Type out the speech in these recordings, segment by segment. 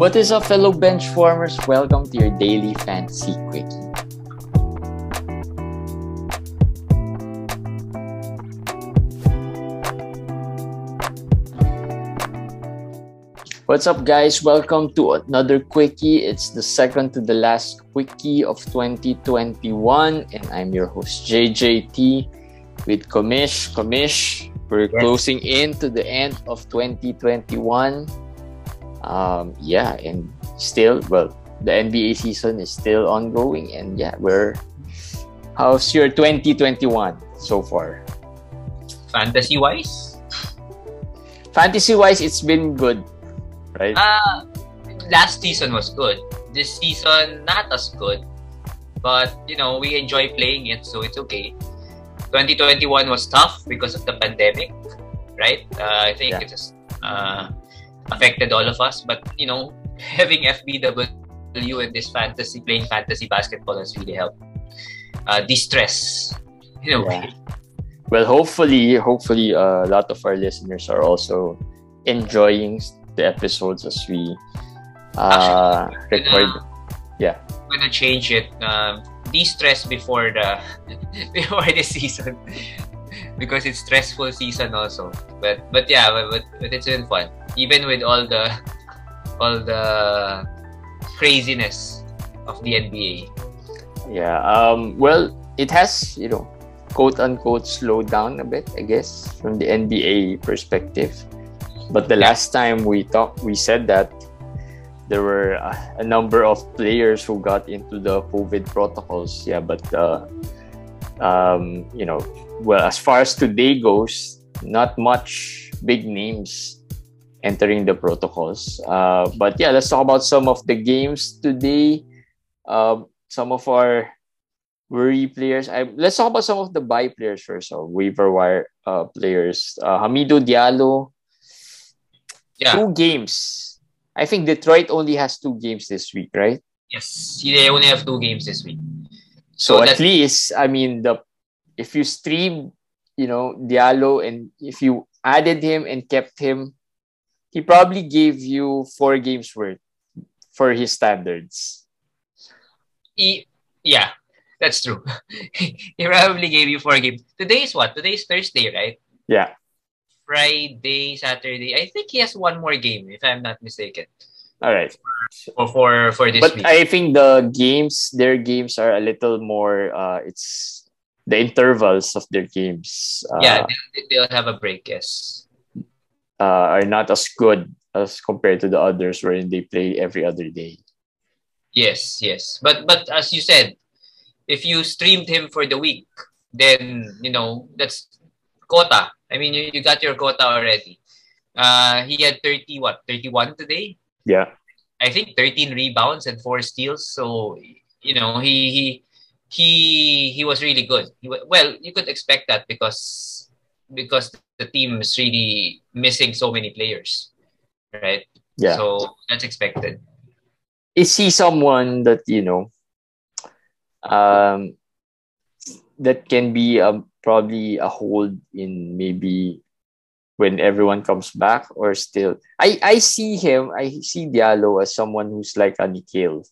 What is up, fellow benchwarmers? Welcome to your daily fantasy quickie. What's up, guys? Welcome to another quickie. It's the second to the last quickie of 2021, and I'm your host JJT with Komish. Komish, we're yes. closing in to the end of 2021. Um, yeah, and still, well, the NBA season is still ongoing, and yeah, we're. How's your 2021 so far? Fantasy wise? Fantasy wise, it's been good right? Uh, last season was good. This season, not as good. But, you know, we enjoy playing it, so it's okay. 2021 was tough because of the pandemic, right? Uh, I think yeah. it just uh, affected all of us. But, you know, having FBW and this fantasy, playing fantasy basketball has really helped uh, de-stress in a yeah. way. Well, hopefully, hopefully, uh, a lot of our listeners are also enjoying the episodes as we uh, Actually, record. Gonna, yeah. I'm gonna change it. Um, de-stress before the before the season because it's stressful season also. But but yeah, but, but it's been fun. Even with all the all the craziness of the NBA. Yeah. Um. Well, it has you know, quote unquote, slowed down a bit. I guess from the NBA perspective. But the last time we talked, we said that there were a, a number of players who got into the COVID protocols. Yeah, but uh, um, you know, well, as far as today goes, not much big names entering the protocols. Uh, but yeah, let's talk about some of the games today. Uh, some of our worry players. I, let's talk about some of the buy players first. So waiver wire uh, players. Uh, Hamidou Diallo yeah. two games. I think Detroit only has two games this week, right? Yes, they only have two games this week. So, so at least, I mean, the if you stream, you know, Diallo, and if you added him and kept him, he probably gave you four games worth for his standards. He, yeah, that's true. he probably gave you four games. Today is what? Today is Thursday, right? Yeah. Friday, Saturday. I think he has one more game, if I'm not mistaken. All right. For for, for this but week. I think the games, their games are a little more. Uh, it's the intervals of their games. Uh, yeah, they'll, they'll have a break. Yes. Uh, are not as good as compared to the others, wherein they play every other day. Yes, yes, but but as you said, if you streamed him for the week, then you know that's quota. I mean, you, you got your quota already. Uh, he had 30, what, 31 today? Yeah. I think 13 rebounds and four steals. So, you know, he he he he was really good. He, well, you could expect that because because the team is really missing so many players, right? Yeah. So that's expected. Is he someone that you know, um, that can be a probably a hold in maybe when everyone comes back or still I, I see him I see Diallo as someone who's like a Nickeil.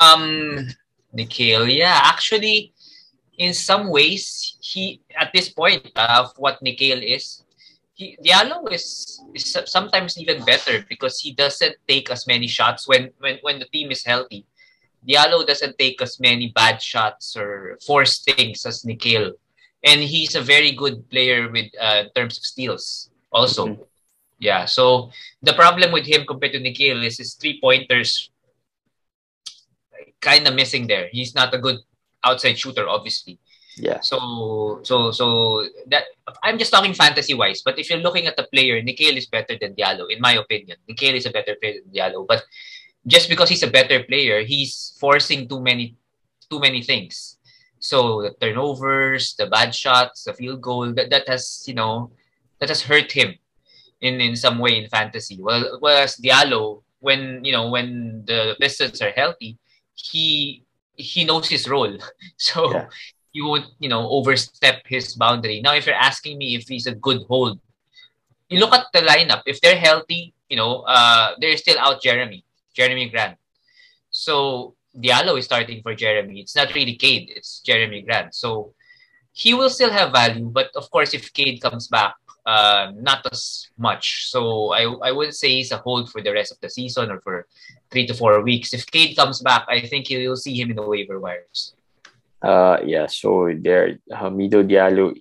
Um Nickeil, yeah. Actually in some ways he at this point of what Nickeil is, he, Diallo is, is sometimes even better because he doesn't take as many shots when when when the team is healthy. Diallo doesn't take as many bad shots or force things as Nickeil. And he's a very good player with uh, in terms of steals also. Mm-hmm. Yeah, so the problem with him compared to Nickeil is his three pointers kind of missing there. He's not a good outside shooter, obviously. Yeah. So so so that I'm just talking fantasy wise, but if you're looking at the player, Nickeil is better than Diallo, in my opinion. Nickeil is a better player than Diallo, but just because he's a better player, he's forcing too many too many things. So the turnovers, the bad shots, the field goal, that, that has, you know, that has hurt him in, in some way in fantasy. Well whereas Diallo, when you know, when the Pistons are healthy, he he knows his role. So yeah. you won't, you know, overstep his boundary. Now if you're asking me if he's a good hold, you look at the lineup. If they're healthy, you know, uh, they're still out Jerami, Jerami Grant. So Diallo is starting for Jerami. It's not really Cade, it's Jerami Grant. So he will still have value, but of course, if Cade comes back, uh, not as much. So I, I wouldn't say he's a hold for the rest of the season or for three to four weeks. If Cade comes back, I think you'll see him in the waiver wires. Uh, yeah. So there, Hamidou Diallo,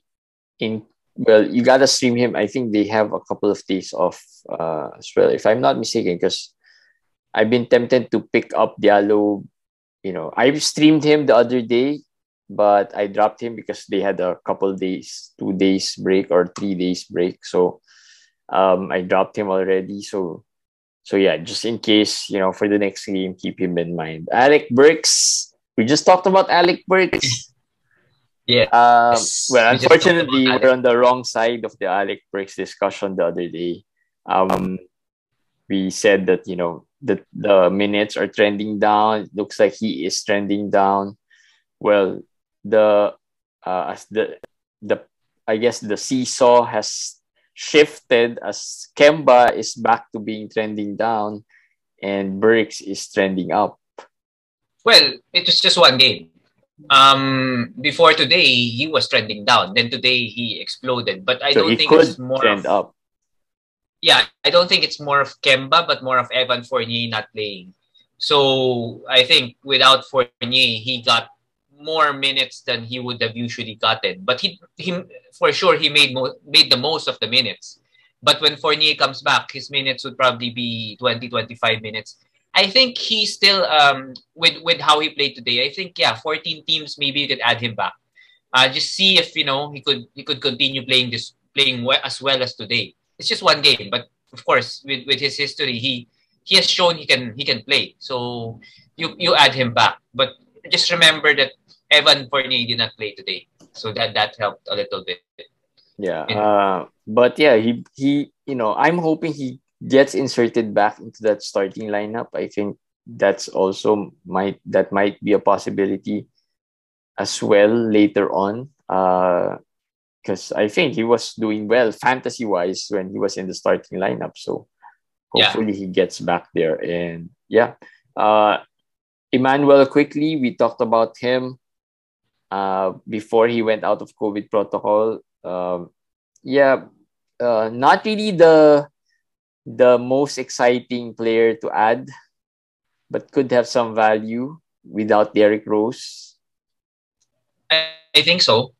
in well, you gotta stream him. I think they have a couple of days off uh, as well, if I'm not mistaken, because I've been tempted to pick up Diallo. You know, I streamed him the other day but I dropped him because they had a couple days, two days break or three days break. So um, I dropped him already. So so yeah, just in case, you know, for the next game, keep him in mind. Alec Burks. We just talked about Alec Burks. Yeah. Um, well, we unfortunately, we're on the wrong side of the Alec Burks discussion the other day. Um, we said that you know the the minutes are trending down. It looks like he is trending down. Well, the uh, as the the I guess the seesaw has shifted as Kemba is back to being trending down and Burks is trending up. Well, it was just one game. Um, before today, he was trending down. Then today, he exploded. But I so don't think it's more trend of, up. Yeah, I don't think it's more of Kemba, but more of Evan Fournier not playing. So I think without Fournier, he got more minutes than he would have usually gotten. But he, he for sure, he made mo- made the most of the minutes. But when Fournier comes back, his minutes would probably be 20, 25 minutes. I think he still, um, with with how he played today, I think yeah, 14 teams maybe you could add him back. Uh, just see if you know he could he could continue playing this playing well, as well as today. It's just one game, but of course with, with his history, he he has shown he can he can play. So you you add him back, but just remember that Evan Fournier did not play today, so that that helped a little bit. Yeah, uh, but yeah, he he you know I'm hoping he gets inserted back into that starting lineup. I think that's also might that might be a possibility as well later on. Uh, because I think he was doing well fantasy wise when he was in the starting lineup. So hopefully yeah. he gets back there. And yeah, uh, Immanuel Quickley, we talked about him uh, before he went out of COVID protocol. Um, yeah, uh, not really the the most exciting player to add, but could have some value without Derrick Rose. I, I think so.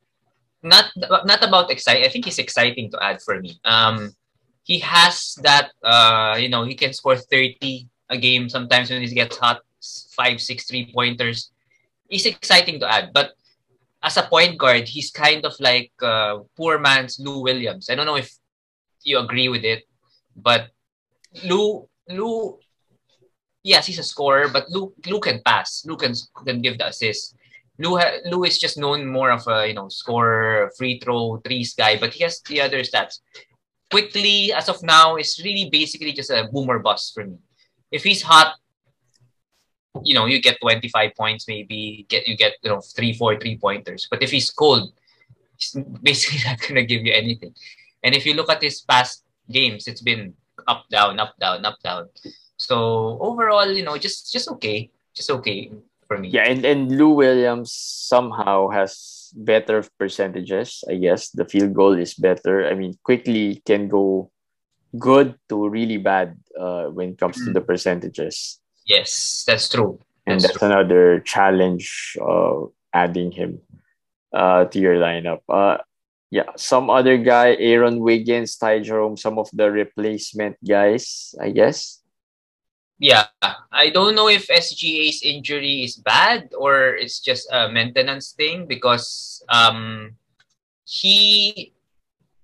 Not not about exciting. I think he's exciting to add for me. Um, he has that. Uh, you know, he can score thirty a game sometimes when he gets hot. Five, six, three pointers. He's exciting to add, but as a point guard, he's kind of like uh, poor man's Lou Williams. I don't know if you agree with it, but Lou Lou yes, he's a scorer, but Lou Lou can pass. Lou can can give the assist. Lou Lou is just known more of a you know scorer, free throw, threes guy, but he has the other stats. Quickley, as of now, is really basically just a boomer bust for me. If he's hot, you know, you get 25 points, maybe get you get you know three, four three pointers. But if he's cold, he's basically not gonna give you anything. And if you look at his past games, it's been up, down, up, down, up, down. So overall, you know, just just okay, just okay for me. Yeah, and and Lou Williams somehow has better percentages. I guess the field goal is better. I mean, Quickley can go good to really bad uh, when it comes mm. to the percentages. Yes, that's true. And that's, true. another challenge of adding him uh, to your lineup. Uh, yeah, some other guy, Aaron Wiggins, Ty Jerome, some of the replacement guys, I guess. Yeah, I don't know if SGA's injury is bad or it's just a maintenance thing because um, he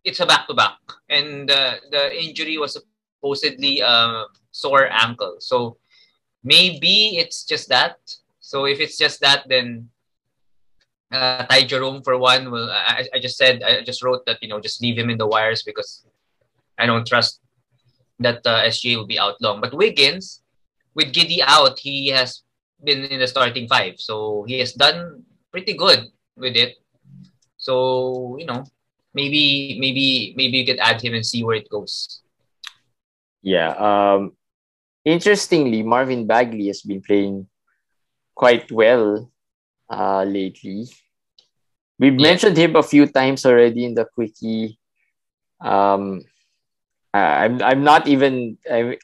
it's a back to back and the the injury was supposedly a sore ankle. So Maybe it's just that. So if it's just that, then uh, Ty Jerome for one will. I, I just said I just wrote that you know just leave him in the wires because I don't trust that uh, SGA will be out long. But Wiggins, with Giddey out, he has been in the starting five, so he has done pretty good with it. So you know, maybe maybe maybe you could add him and see where it goes. Yeah. Um, interestingly, Marvin Bagley has been playing quite well uh, lately. We've Yeah. mentioned him a few times already in the quickie. Um, I'm I'm not even I'm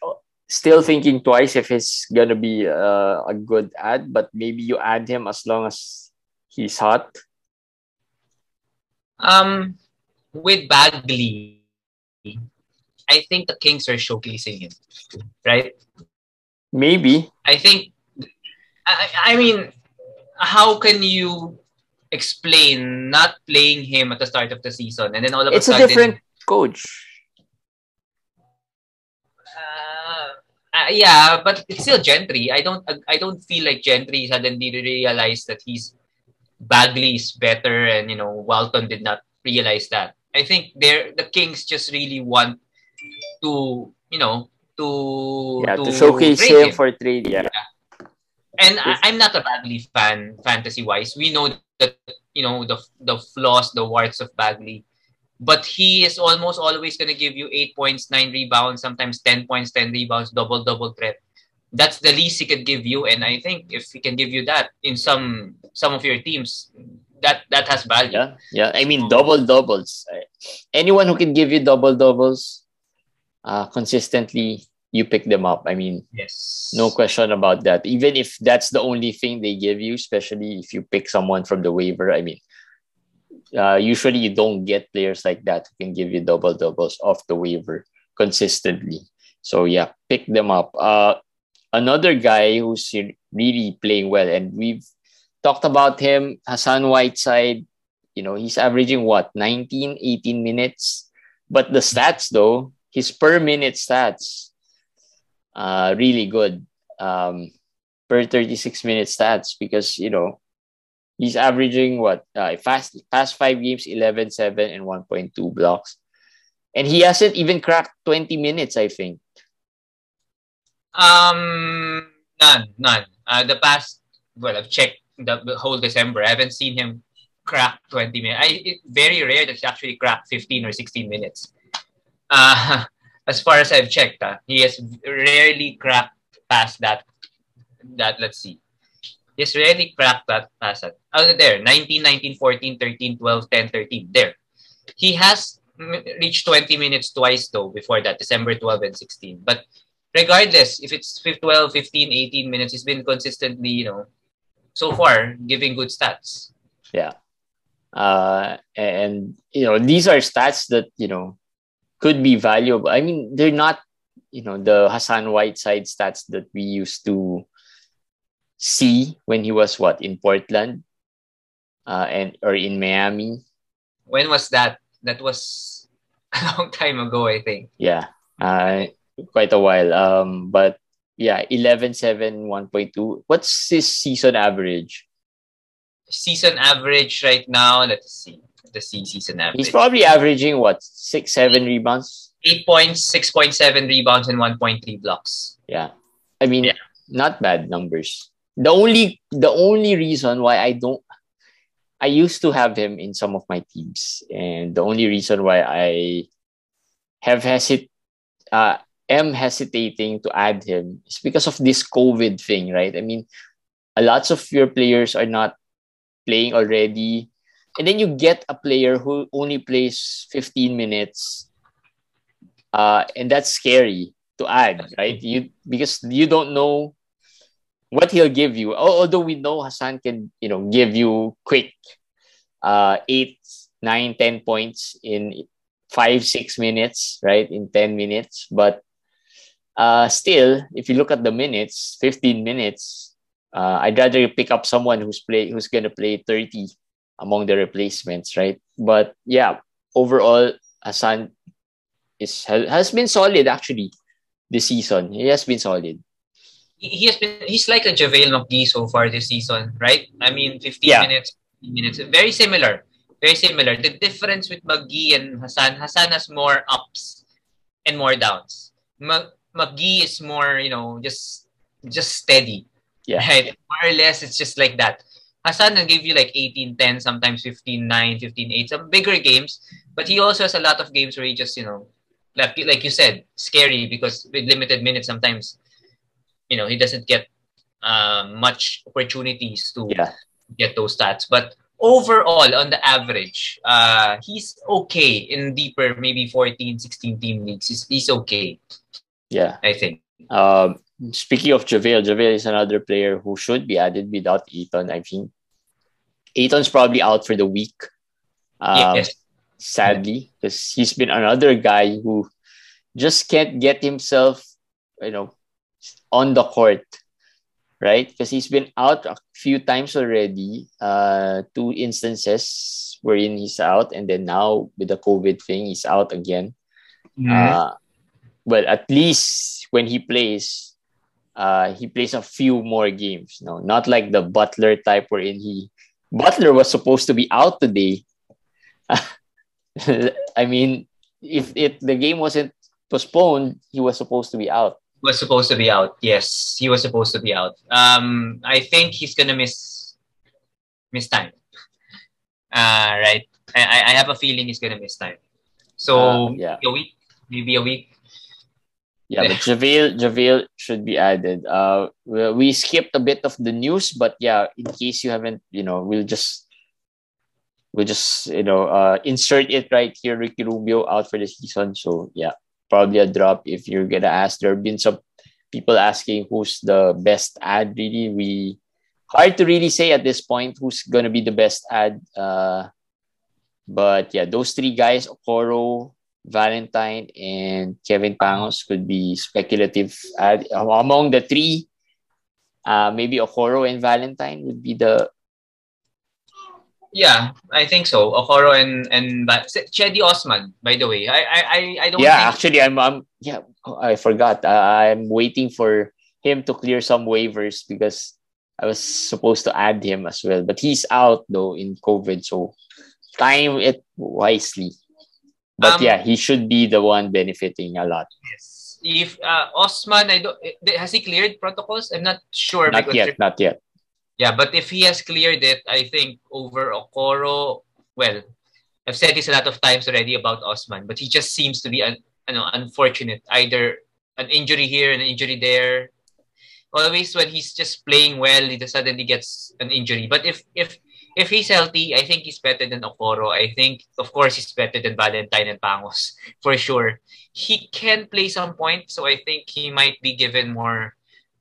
still thinking twice if it's gonna be uh, a good ad, but maybe you add him as long as he's hot. Um, with Bagley, I think the Kings are showcasing him, right? Maybe I think, I, I mean, how can you explain not playing him at the start of the season and then all of it's a sudden, It's a different coach. Uh, uh, yeah, but it's still Gentry. I don't. I don't feel like Gentry suddenly realized that he's Bagley is better, and you know Walton did not realize that. I think they're the Kings just really want to you know to Yeah, to, showcase trade him for trade. Yeah, and I, I'm not a Bagley fan, fantasy wise. We know that you know the the flaws, the warts of Bagley, but he is almost always going to give you eight points, nine rebounds, sometimes ten points, ten rebounds, double double threat. That's the least he could give you, and I think if he can give you that in some some of your teams, that that has value. yeah, yeah. I mean, double doubles. Anyone who can give you double doubles, uh, consistently, you pick them up. I mean, Yes. no question about that. Even if that's the only thing they give you, especially if you pick someone from the waiver. I mean, uh, usually you don't get players like that who can give you double doubles off the waiver consistently. So yeah, pick them up. Uh, another guy who's really playing well, and we've talked about him, Hassan Whiteside. You know, he's averaging what 19, 18 minutes. But the stats though, his per minute stats, uh, really good. Um, per 36 minute stats because you know he's averaging what uh, fast past five games 11 7 and 1.2 blocks and he hasn't even cracked 20 minutes i think Um, none, none. Uh, the past, well, I've checked the, the whole December. I haven't seen him crack 20 minutes. I it, very rare that he actually cracked 15 or 16 minutes. Uh, as far as I've checked, uh, he has rarely cracked past that. That let's see. He has rarely cracked that past that. Oh, there, 19, 19, 14, 13, 12, 10, 13. There. He has reached 20 minutes twice though before that, December 12 and 16. But regardless if it's 12 15 18 minutes he's been consistently you know so far giving good stats yeah uh and you know these are stats that you know could be valuable. I mean they're not you know the hassan whiteside stats that we used to see when he was what in portland uh and or in miami. When was that? That was a long time ago i think. Yeah uh quite a while. Um but yeah 11 7 1.2 what's his season average? Season average right now let's see let's season average he's probably averaging what six seven rebounds? 8 points 6.7 rebounds and 1.3 blocks. Yeah. I mean Yeah. not bad numbers. The only the only reason why i don't i used to have him in some of my teams and the only reason why i have hesit uh am hesitating to add him is because of this covid thing right? I mean a lots of your players are not playing already and then you get a player who only plays 15 minutes uh and that's scary to add right? You because you don't know what he'll give you. Although we know hassan can you know give you quick uh eight nine ten points in five six minutes right? In 10 minutes. But uh still if you look at the minutes 15 minutes uh, i'd rather pick up someone who's play who's gonna play 30 among the replacements right but yeah overall hassan is has, been solid actually this season he has been solid he has been he's like a JaVale McGee so far this season, right? I mean 15 Yeah. minutes, 15 minutes. Very similar. Very similar. The difference with McGee and Hassan, Hassan has more ups and more downs. Ma- McGee is more, you know, just just steady. Yeah. Right? More or less it's just like that. Hassan will give you like 18 10, sometimes 15 9, 15 8, some bigger games, but he also has a lot of games where he just, you know, like like you said, scary because with limited minutes sometimes, you know, he doesn't get uh, much opportunities to Yeah. get those stats. But overall, on the average, uh, he's okay in deeper, maybe 14, 16 team leagues. He's, he's okay, Yeah. I think. Um, speaking of JaVale, JaVale is another player who should be added without Ayton, I think. Ayton's probably out for the week. Um, yes. sadly, because he's been another guy who just can't get himself, you know, on the court, right? Because he's been out a few times already. Uh, two instances wherein he's out, and then now with the COVID thing, he's out again. Uh, but at least when he plays, uh, he plays a few more games. No, not like the Butler type wherein he Butler was supposed to be out today. I mean, if it the game wasn't postponed, he was supposed to be out. was supposed to be out. Yes, he was supposed to be out. Um, I think he's gonna miss miss time. Uh, right. I, I have a feeling he's gonna miss time. So Uh, yeah. a week, maybe a week. Yeah, but JaVale, JaVale should be added. Uh, we skipped a bit of the news, but yeah, in case you haven't, you know, we'll just we'll just you know uh insert it right here. Ricky Rubio out for the season, so yeah, probably a drop if you're gonna ask. There have been some people asking who's the best ad. Really, we hard to really say at this point who's gonna be the best ad. Uh, but yeah, those three guys, Okoro, Valentine and Kevin Pangos could be speculative. Uh, among the three, uh, maybe Okoro and Valentine would be the Yeah, I think so. Okoro and and but Cedi Osman, by the way, I I I, I don't yeah. think Actually, I'm I'm yeah. I forgot. Uh, I'm waiting for him to clear some waivers because I was supposed to add him as well, but he's out though in COVID, so time it wisely. But Um, yeah, he should be the one benefiting a lot. yes. if uh, Osman, I don't eh, has he cleared protocols? I'm not sure Not yet, not yet. Yeah, but if he has cleared it, I think over Okoro, well, I've said this a lot of times already about Osman, but he just seems to be un, ano, unfortunate. Either an injury here, an injury there. Always when he's just playing well, he just suddenly gets an injury. But if if if he's healthy, I think he's better than Okoro. I think, of course, he's better than Valentine and Pangos for sure. He can play some point, so I think he might be given more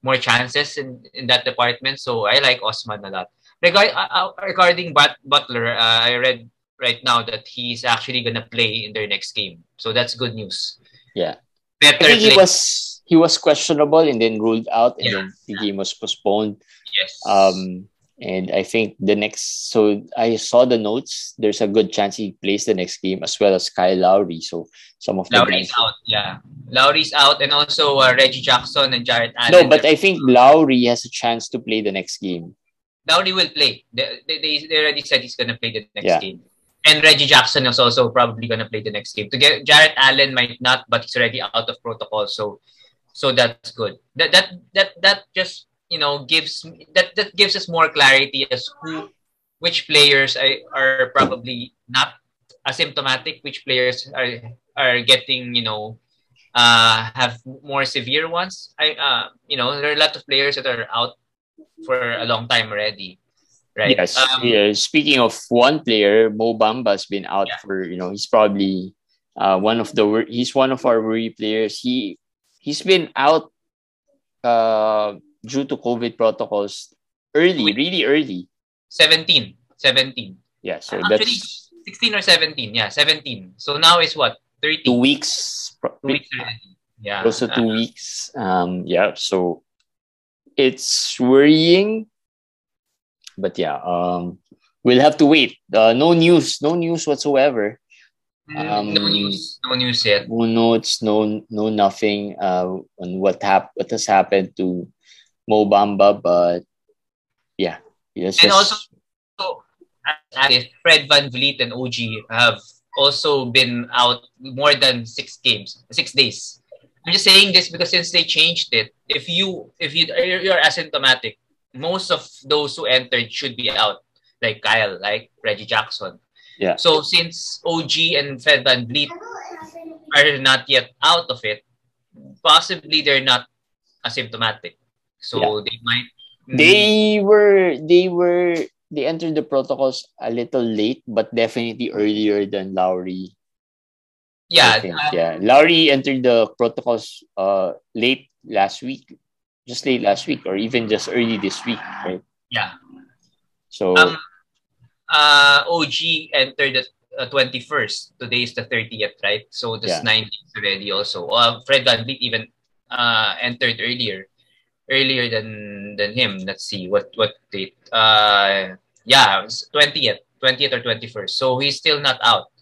more chances in, in that department. So I like Osman a lot. Regard, uh, uh, regarding But, Butler, uh, I read right now that he's actually gonna play in their next game. So that's good news. Yeah. Better I think he was he was questionable and then ruled out, and Yeah. then the game was postponed. yes. Um, and I think the next, so I saw the notes. There's a good chance he plays the next game as well as Kyle Lowry. So some of the Lowry's guys- out. Yeah, Lowry's out, and also uh, Reggie Jackson and Jarrett Allen. No, but I think Lowry has a chance to play the next game. Lowry will play. They, they, they already said he's gonna play the next Yeah. game. And Reggie Jackson is also probably gonna play the next game. To get Jarrett Allen might not, but he's already out of protocol, so so that's good. That that that that just you know gives that that gives us more clarity as who which players are, are probably not asymptomatic, which players are are getting you know uh have more severe ones. I uh you know there are a lot of players that are out for a long time already, right? Yes. Um, yeah. Speaking of one player, Mo Bamba's been out Yeah. for you know he's probably uh, one of the wor- he's one of our worry players. He he's been out uh, due to COVID protocols early, Wait. really early. 17. 17. Yeah. So Actually, that's 16 or 17. Yeah, 17. So now is what? 30. two weeks. Two weeks already. Yeah. Close to two Uh, weeks. Um. Yeah. So it's worrying, but yeah. Um. We'll have to wait. Uh, no news. No news whatsoever. mm, um, no news. No news yet. no notes, no no nothing uh, on what hap- what has happened to Mo Bamba, but yeah, it's And also, Fred VanVleet and OG have also been out more than six games, six days. I'm just saying this because since they changed it, if you if you you're asymptomatic, most of those who entered should be out, like Kyle, like Reggie Jackson. Yeah. So since OG and Fred VanVleet are not yet out of it, possibly they're not asymptomatic. So Yeah. they might. They were they were they entered the protocols a little late, but definitely earlier than Lowry. yeah, think. uh, yeah. Lowry entered the protocols uh late last week, just late last week, or even just early this week, right? yeah. So Um, uh, OG entered the uh, 21st. Today is the 30th, right? So Yeah. that's nine days already also. Uh, Fred VanVleet even uh, entered earlier. Earlier than than him. Let's see what what date. Uh, yeah, 20th, 20th or 21st. So he's still not out.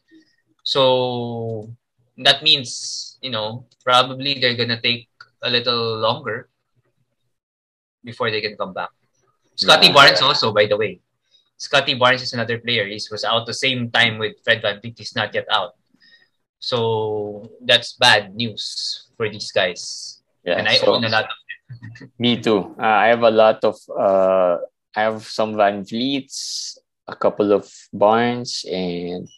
So that means you know probably they're gonna take a little longer before they can come back. Scottie Yeah. Barnes also, by the way. Scottie Barnes is another player. He was out the same time with Fred VanVleet. He's not yet out. So that's bad news for these guys. yeah, and I so- own a lot of Me too. Uh, I have a lot of uh I have some VanVleets, a couple of Barnes, and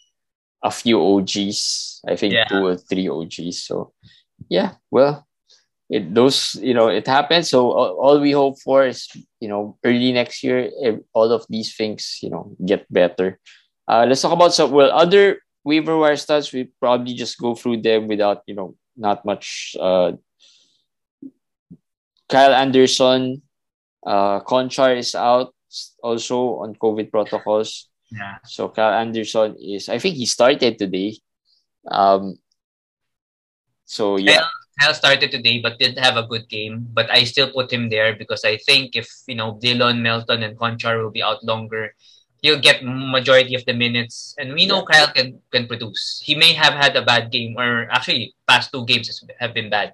a few OGs. I think Yeah. two or three OGs. So yeah, well, it those you know it happens. So all, all we hope for is you know early next year, all of these things you know get better. Uh, let's talk about some well other waiver wire stats. We probably just go through them without you know not much uh Kyle Anderson, uh, Konchar is out also on COVID protocols. yeah. So Kyle Anderson is, I think he started today. Um, so yeah, Kyle started today but didn't have a good game. But I still put him there because I think if you know Dillon, Melton, and Konchar will be out longer, he'll get majority of the minutes. And we know Kyle can can produce. He may have had a bad game, or actually past two games have been bad.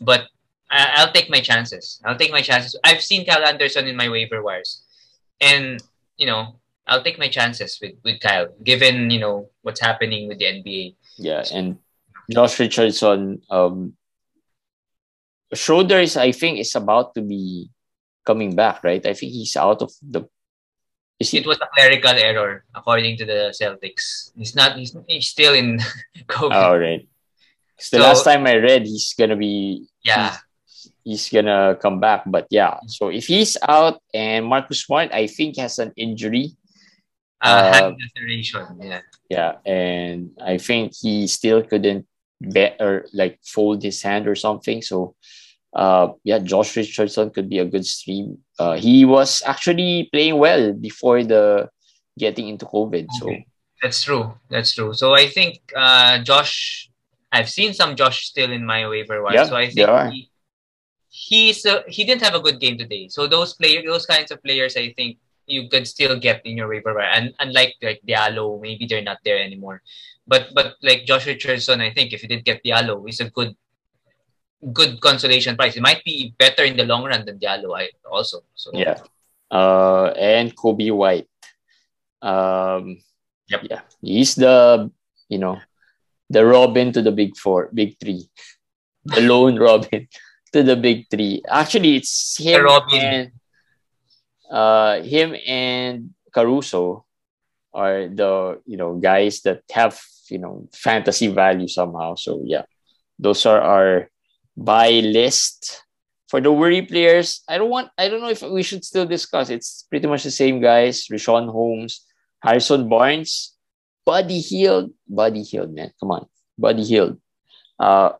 But I, I'll take my chances. I'll take my chances. I've seen Kyle Anderson in my waiver wires, and you know I'll take my chances with with Kyle, given you know what's happening with the NBA. yeah, and Josh Richardson, um, Schroeder is, I think, is about to be coming back, right? I think he's out of the. Is he? It was a clerical error, according to the Celtics. He's not. He's, he's still in COVID. All right. 'Cause the So- last time I read, he's gonna be yeah, he's gonna come back. But yeah, so if he's out and Marcus Smart, I think has an injury. uh, uh. Yeah, Yeah, and I think he still couldn't bet or like fold his hand or something. So uh yeah, Josh Richardson could be a good stream. Uh he was actually playing well before the getting into COVID. So that's true. That's true. So I think uh, Josh. I've seen some Josh still in my waiver wire. Yeah, so I think he, he's uh, he didn't have a good game today. So those player, those kinds of players, I think you could still get in your waiver wire. And unlike like Diallo, maybe they're not there anymore. But but like Josh Richardson, I think if you did get Diallo, he's a good good consolation price. It might be better in the long run than Diallo. I also so yeah. Uh and Coby White. Um Yep. yeah. He's the you know the Robin to the big four, big three. The lone Robin to the big three. Actually it's him Robin. and uh him and Caruso are the you know guys that have you know fantasy value somehow. So yeah, those are our buy list for the worry players. I don't want. I don't know if we should still discuss. It's pretty much the same guys: Richaun Holmes, Harrison Barnes, Buddy Hield, Buddy Hield, man, come on, Buddy Hield. Uh,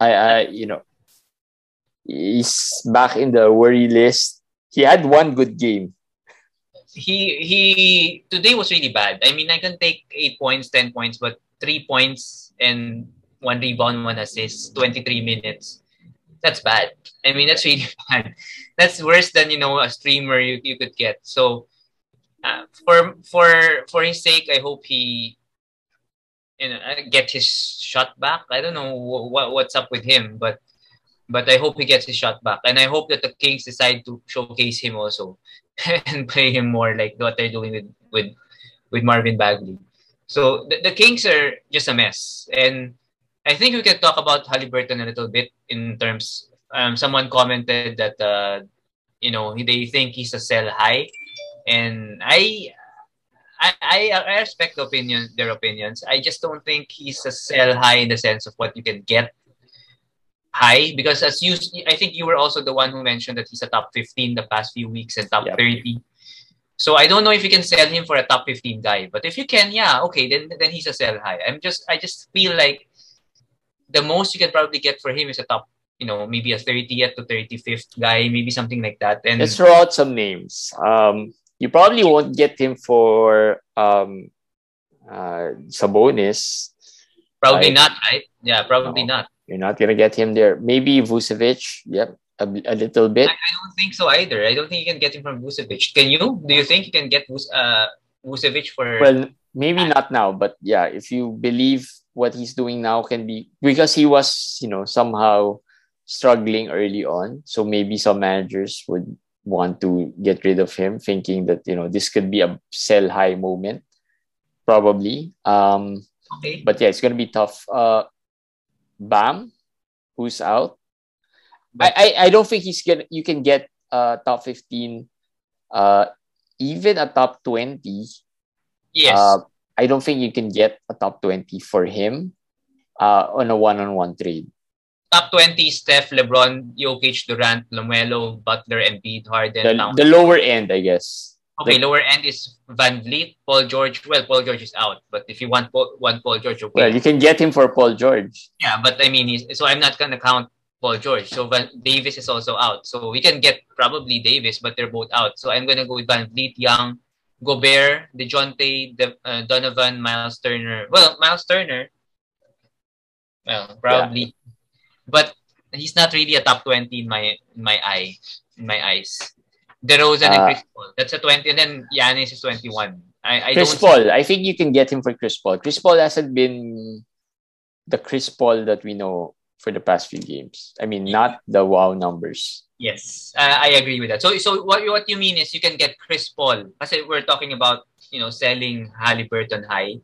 I, I, you know, he's back in the worry list. He had one good game. he he today was really bad. I mean, I can take eight points, ten points, but three points and one rebound, one assist, twenty three minutes. That's bad. I mean, that's really bad. That's worse than you know a streamer you, you could get. So, uh, for for for his sake, I hope he you know get his shot back. I don't know what what's up with him, but but I hope he gets his shot back, and I hope that the Kings decide to showcase him also and play him more like what they're doing with with with Marvin Bagley. So the, the Kings are just a mess, and I think we can talk about Halliburton a little bit in terms. Um, someone commented that uh, you know they think he's a sell high, and I I, I I respect opinion their opinions. I just don't think he's a sell high in the sense of what you can get high because as you I think you were also the one who mentioned that he's a top 15 the past few weeks and top Yep. 30. So I don't know if you can sell him for a top 15 guy, but if you can, yeah, okay, then then he's a sell high. I'm just I just feel like the most you can probably get for him is a top, you know, maybe a 30th to 35th guy, maybe something like that. And Let's throw out some names. Um, you probably won't get him for um, uh, Sabonis. probably I- not, right? Yeah, probably No. not. You're not gonna get him there. Maybe Vucevic. Yep, a, a little bit. I, I don't think so either. I don't think you can get him from Vucevic. Can you? Do you think you can get uh, Vucevic for? Well, maybe not now, but yeah, if you believe what he's doing now can be because he was, you know, somehow struggling early on. So maybe some managers would want to get rid of him, thinking that you know this could be a sell high moment, probably. Um, okay. but yeah, it's gonna be tough. Uh, Bam, who's out? But- I, I I don't think he's gonna. You can get uh top fifteen, uh, even a top twenty. Yes. Uh, I don't think you can get a top 20 for him uh, on a one-on-one trade. Top 20, Steph, LeBron, Jokic, Durant, LaMelo, Butler, Embiid, Harden. The, Towns. the lower end, I guess. okay, the- lower end is VanVleet, Paul George. Well, Paul George is out, but if you want Paul, want Paul George, okay. Well, you can get him for Paul George. yeah, but I mean, he's, so I'm not gonna count Paul George. So Van, Davis is also out. So we can get probably Davis, but they're both out. So I'm gonna go with VanVleet, Young, Gobert, Dejounte, De, uh, Donovan, Miles Turner. Well, Miles Turner. Well, probably, but he's not really a top twenty in my in my eye in my eyes. DeRozan and Uh, Chris Paul. That's a twenty, and then Giannis is twenty one. I, I Chris don't Paul, I think you can get him for Chris Paul. Chris Paul hasn't been the Chris Paul that we know for the past few games. I mean, not the wow numbers. Yes, uh, I agree with that. So, so what what you mean is you can get Chris Paul. Kasi we're talking about you know selling Halliburton high.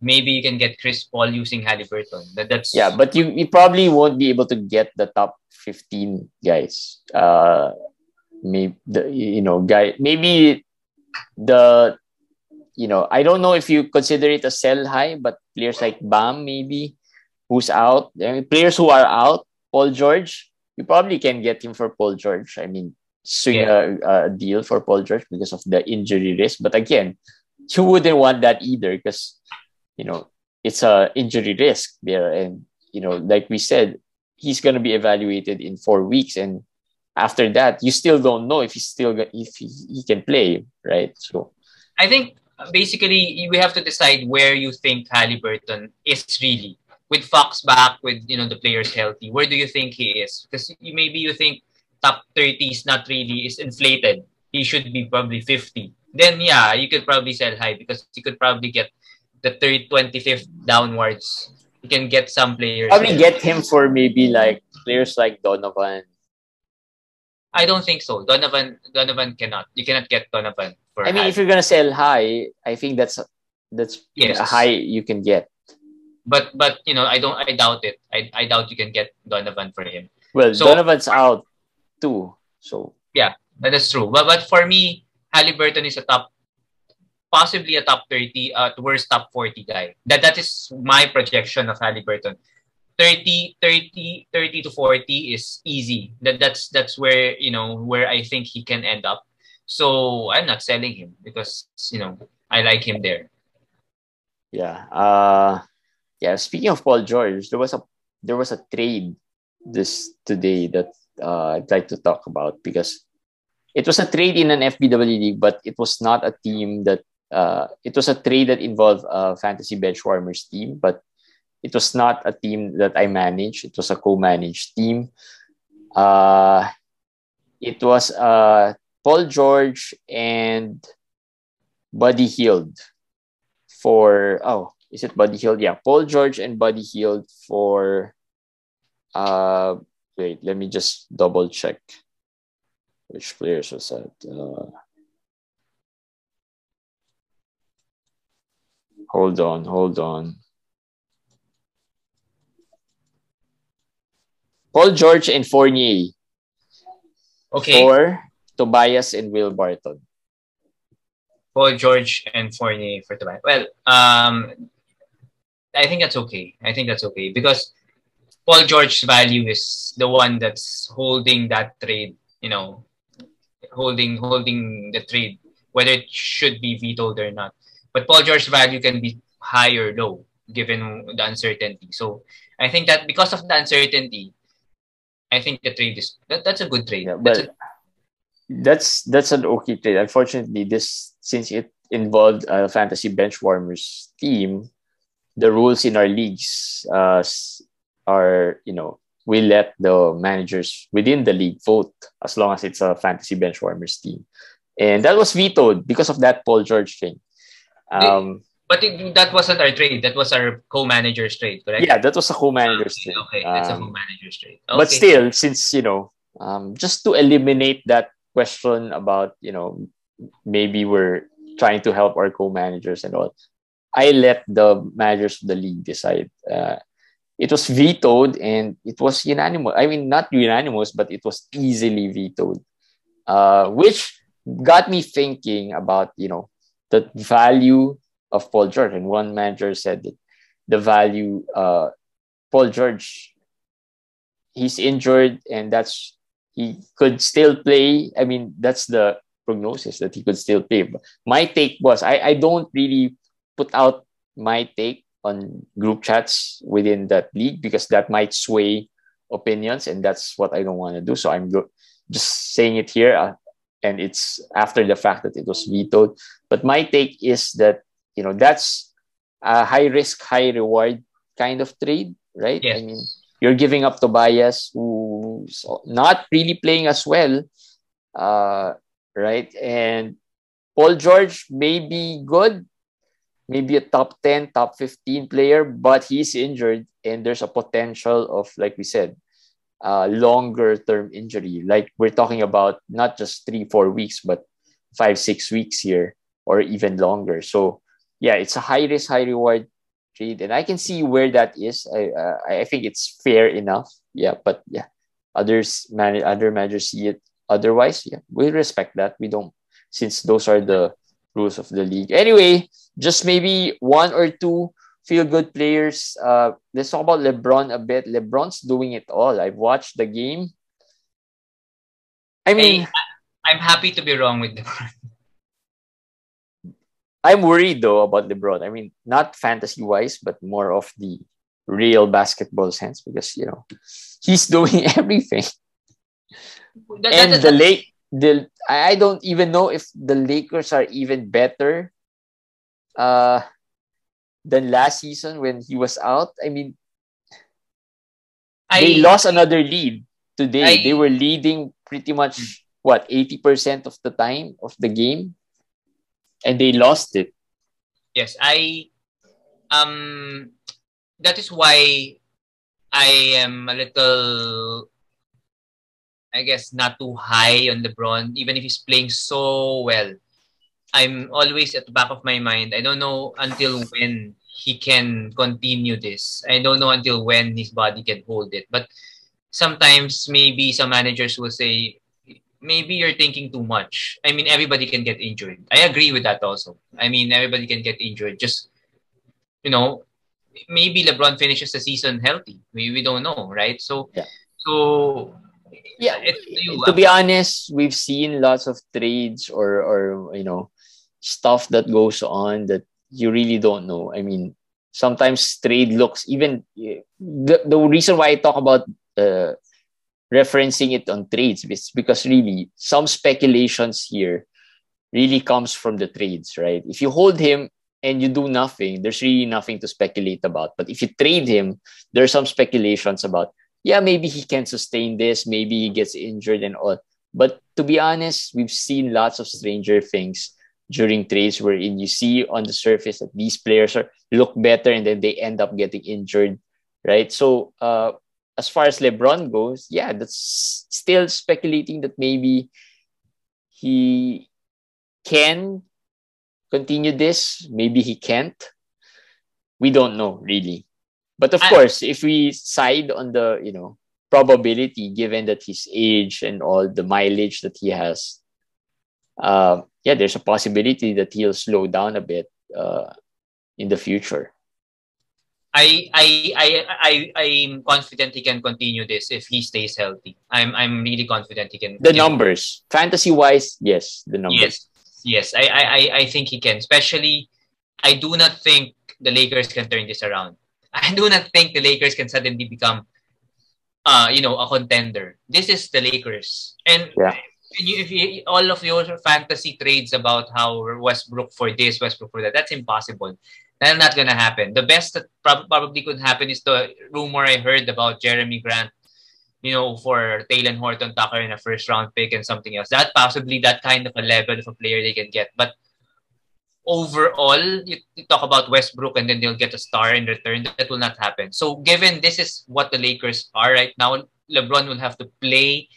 Maybe you can get Chris Paul using Halliburton. That, that's Yeah, but you, you probably won't be able to get the top 15 guys. Uh, maybe the you know guy maybe the you know I don't know if you consider it a sell high, but players like Bam maybe who's out, I mean, players who are out, Paul George, you probably can get him for Paul George. I mean, swing a, a deal for Paul George because of the injury risk. But again, you wouldn't want that either because you know it's a injury risk there, and you know, like we said, he's gonna be evaluated in four weeks, and after that, you still don't know if he's still if he, he can play, right? So I think basically we have to decide where you think Halliburton is really with Fox back, with you know the players healthy. Where do you think he is? Because maybe you think top thirty is not really is inflated. He should be probably fifty. Then yeah, you could probably sell high because you could probably get the third twenty fifth downwards. You can get some players. probably there. get him for maybe like players like Donovan. I don't think so. Donovan Donovan cannot. You cannot get Donovan for. I mean, high. if you're gonna sell high, I think that's that's Yes. a high you can get. but but you know I don't I doubt it. I, I doubt you can get Donovan for him. Well, So- Donovan's out too, so yeah, That is true. But but for me, Halliburton is a top, possibly a top thirty, at worst top forty guy. That that is my projection of Halliburton. 30, 30, 30 to forty is easy. That that's that's where you know where I think he can end up. So I'm not selling him because you know I like him there. yeah. Uh yeah. Speaking of Paul George, there was a there was a trade this today that uh, I'd like to talk about because it was a trade in an FBW league, but it was not a team that uh, it was a trade that involved a fantasy benchwarmers team, but it was not a team that I managed. It was a co-managed team. Uh, it was uh, Paul George and Buddy Hield for oh is it Buddy Hield? Yeah, Paul George and Buddy Hield for uh wait, let me just double check which players was that. Uh, hold on, hold on. Paul George and Fournier Okay, Or Tobias and Will Barton. Paul George and Fournier for Tobias. Well, um, I think that's okay. I think that's okay because Paul George's value is the one that's holding that trade. You know, holding holding the trade, whether it should be vetoed or not. But Paul George's value can be high or low given the uncertainty. So I think that because of the uncertainty, I think the trade is that, that's a good trade. Yeah, that's, but that's that's an okay trade. Unfortunately, this since it involved a fantasy benchwarmers team, the rules in our leagues uh, are you know we let the managers within the league vote as long as it's a fantasy benchwarmers team, and that was vetoed because of that Paul George thing. Um, but it, that wasn't our trade. That was our co-manager's trade, correct? Yeah, that was a co-manager's okay, trade. Okay, that's um, a co-manager's trade. Okay. But still, since you know, um, just to eliminate that question about you know maybe we're trying to help our co-managers and all, I let the managers of the league decide. Uh, it was vetoed and it was unanimous. I mean, not unanimous, but it was easily vetoed, uh, which got me thinking about you know the value of Paul George. And one manager said that the value, uh, Paul George, he's injured and that's, he could still play. I mean, that's the prognosis that he could still play. But my take was, I, I don't really put out my take on group chats within that league because that might sway opinions and that's what I don't want to do. So I'm just saying it here. And it's after the fact that it was vetoed. But my take is that you know that's a high risk, high reward kind of trade, right? Yes. I mean, you're giving up Tobias, who's not really playing as well, uh, right? And Paul George may be good, maybe a top 10, top 15 player, but he's injured and there's a potential of, like we said, uh, longer term injury. Like we're talking about not just three, four weeks, but five, six weeks here or even longer. So yeah, it's a high risk, high reward trade, and I can see where that is. I uh, I think it's fair enough. Yeah, but yeah, others man other managers see it otherwise. Yeah, we respect that. We don't since those are the rules of the league. Anyway, just maybe one or two feel good players. Uh, let's talk about LeBron a bit. LeBron's doing it all. I've watched the game. I mean, hey, I'm happy to be wrong with LeBron. I'm worried though about LeBron. I mean, not fantasy wise, but more of the real basketball sense because you know he's doing everything. That, and that, the late the I don't even know if the Lakers are even better uh than last season when he was out. I mean I, they lost another lead today. I, they were leading pretty much what 80% of the time of the game and they lost it. Yes, I um that is why I am a little I guess not too high on LeBron, even if he's playing so well. I'm always at the back of my mind. I don't know until when he can continue this. I don't know until when his body can hold it. But sometimes maybe some managers will say, maybe you're thinking too much. I mean, everybody can get injured. I agree with that also. I mean, everybody can get injured. Just, you know, maybe LeBron finishes the season healthy. We, we don't know, right? So, yeah. so yeah. You, to be honest, we've seen lots of trades or or you know stuff that goes on that you really don't know. I mean, sometimes trade looks even the the reason why I talk about uh, referencing it on trades is because really some speculations here really comes from the trades, right? If you hold him and you do nothing, there's really nothing to speculate about. But if you trade him, there's some speculations about, yeah, maybe he can sustain this, maybe he gets injured and all. But to be honest, we've seen lots of stranger things during trades wherein you see on the surface that these players are look better and then they end up getting injured, right? So uh, as far as LeBron goes, yeah, that's still speculating that maybe he can continue this. Maybe he can't. We don't know really. But of I, course, if we side on the, you know, probability given that his age and all the mileage that he has, uh, yeah, there's a possibility that he'll slow down a bit uh, in the future. I I I I I'm confident he can continue this if he stays healthy. I'm I'm really confident he can. The numbers, fantasy wise, yes, the numbers. Yes, yes, I I I think he can. Especially, I do not think the Lakers can turn this around. I do not think the Lakers can suddenly become, uh, you know, a contender. This is the Lakers, and yeah. You, if you, all of your fantasy trades about how Westbrook for this, Westbrook for that, that's impossible. That's not gonna happen. The best that probably could happen is the rumor I heard about Jerami Grant, you know, for Talen Horton Tucker in a first round pick and something else. That possibly that kind of a level of a player they can get. But overall, you talk about Westbrook and then they'll get a star in return. That will not happen. So given this is what the Lakers are right now, LeBron will have to play,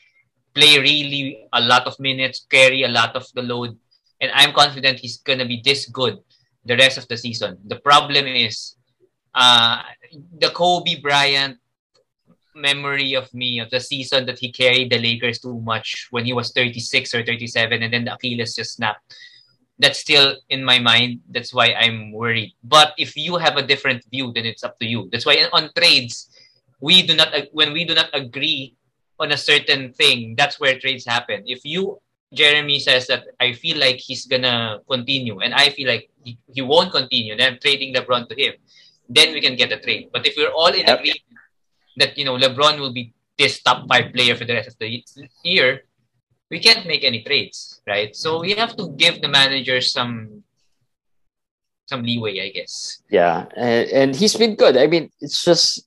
play really a lot of minutes, carry a lot of the load. And I'm confident he's gonna be this good the rest of the season. The problem is uh, the Kobe Bryant memory of me of the season that he carried the Lakers too much when he was 36 or 37 and then the Achilles just snapped. That's still in my mind. That's why I'm worried. But if you have a different view, then it's up to you. That's why on trades, we do not when we do not agree on a certain thing, that's where trades happen. If you Jeremy says that I feel like he's gonna continue, and I feel like he, he won't continue. Then I'm trading LeBron to him. Then we can get a trade. But if we're all in yep. agreement that you know LeBron will be this top five player for the rest of the year, we can't make any trades, right? So we have to give the manager some some leeway, I guess. Yeah, and, and he's been good. I mean, it's just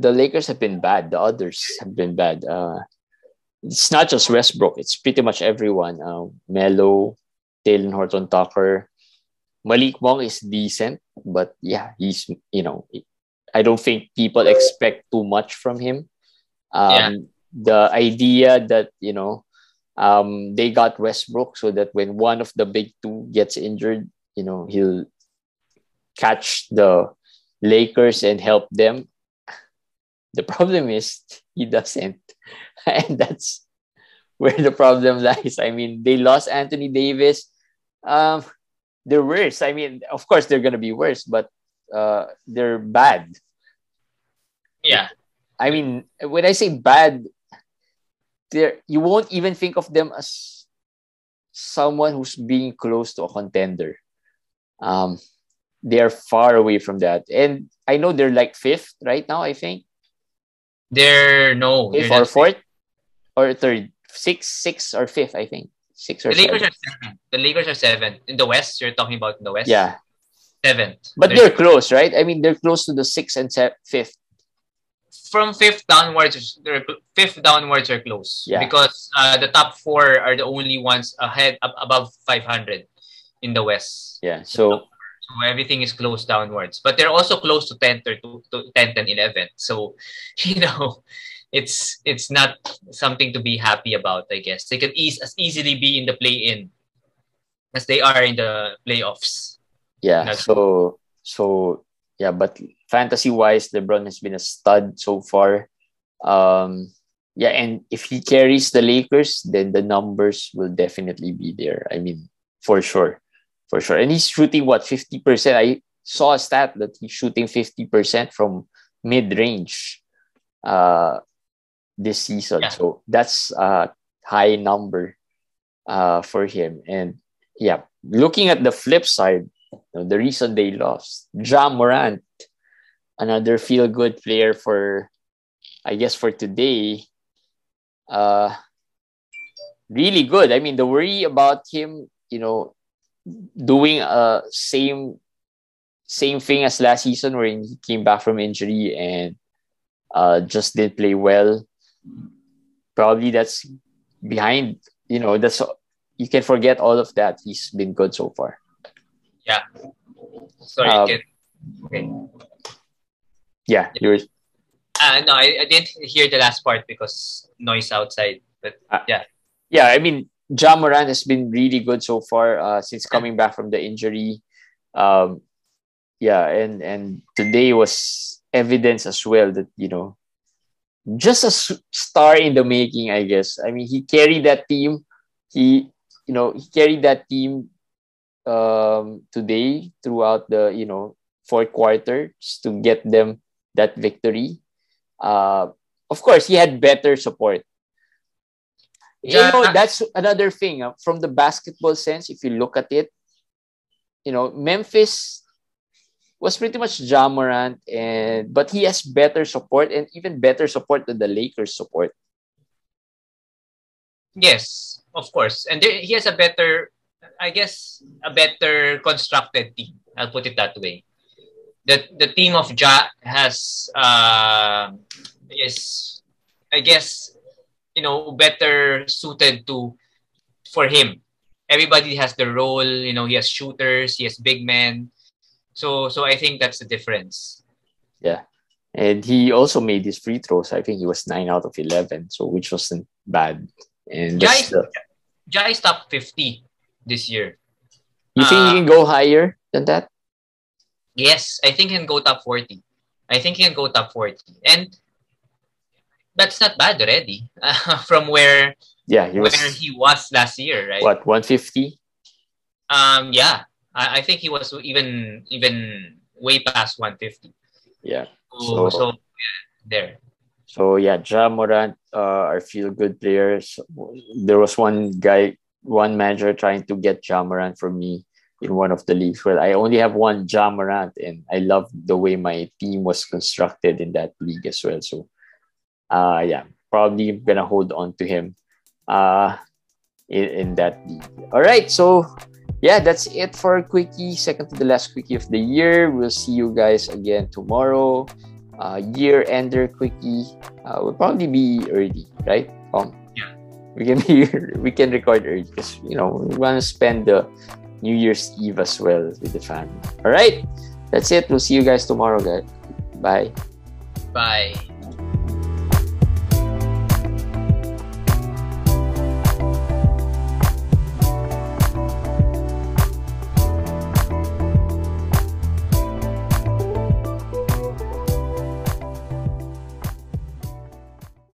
the Lakers have been bad. The others have been bad. Uh, it's not just Westbrook. It's pretty much everyone. Uh, Melo, Talen Horton Tucker, Malik Monk is decent, but yeah, he's you know, I don't think people expect too much from him. Um, yeah. The idea that you know, um, they got Westbrook so that when one of the big two gets injured, you know, he'll catch the Lakers and help them. The problem is he doesn't. and that's where the problem lies. I mean, they lost Anthony Davis. Um, they're worse. I mean, of course they're gonna be worse, but uh, they're bad. Yeah. I mean, when I say bad, there you won't even think of them as someone who's being close to a contender. Um, they're far away from that, and I know they're like fifth right now. I think they're no fifth or fourth or third, six, six or fifth, I think. Six or the Lakers seven. are seven. The Lakers are seven. In the West, you're talking about in the West? Yeah. Seventh. But they're, they're close, right? I mean, they're close to the sixth and se- fifth. From fifth downwards, they're, fifth downwards are close. Yeah. Because uh, the top four are the only ones ahead, ab- above 500 in the West. Yeah. So, so everything is close downwards. But they're also close to 10th or to, to 10th and 11th. So, you know, it's it's not something to be happy about. I guess they can ease as easily be in the play-in as they are in the playoffs. Yeah. That's so so yeah, but fantasy wise, LeBron has been a stud so far. Um, yeah, and if he carries the Lakers, then the numbers will definitely be there. I mean, for sure, for sure. And he's shooting what fifty percent. I saw a stat that he's shooting fifty percent from mid range. Uh, this season. Yeah. So that's a high number uh, for him. And yeah, looking at the flip side, you know, the reason they lost, Ja Morant, another feel good player for, I guess, for today. Uh, really good. I mean, the worry about him, you know, doing a same same thing as last season when he came back from injury and uh, just didn't play well. Probably that's behind you know that's you can forget all of that. He's been good so far. Yeah. Sorry um, can, okay. Yeah. yours. Uh, no I, I didn't hear the last part because noise outside but uh, yeah. yeah i mean Ja Morant has been really good so far uh, since coming back from the injury um yeah and and today was evidence as well that you know just a star in the making, I guess. I mean, he carried that team. He you know he carried that team um, today throughout the you know fourth quarter to get them that victory. Uh, of course, he had better support. You know, that's another thing uh, from the basketball sense. If you look at it, you know, Memphis was pretty much Ja Morant, and but he has better support and even better support than the Lakers support. Yes, of course, and there, he has a better, I guess, a better constructed team. I'll put it that way. The the team of Ja has uh, is, I guess, you know, better suited to for him. Everybody has the role. You know, he has shooters, he has big men so so I think that's the difference. Yeah. And he also made his free throws. I think he was nine out of eleven, so which wasn't bad. And Ja's, the... Ja's top fifty this year. You think uh, he can go higher than that? Yes, I think he can go top forty. I think he can go top forty, and that's not bad already uh, from where yeah he was, where he was last year, right? What one fifty? Um, yeah, I, I think he was even even way past 150. Yeah. So, so, so yeah, there. So yeah, Ja Morant uh, are feel good players. There was one guy, one manager trying to get Ja Morant for me in one of the leagues. Well, I only have one Ja Morant, and I love the way my team was constructed in that league as well. So, uh, yeah, probably gonna hold on to him, uh, in, in that league. All right, so yeah, that's it for quickie. Second to the last quickie of the year. We'll see you guys again tomorrow. Uh, year ender quickie uh, will probably be early, right? Um, yeah. We can be we can record early because you know we want to spend the New Year's Eve as well with the family. All right, that's it. We'll see you guys tomorrow, guys. Bye. Bye.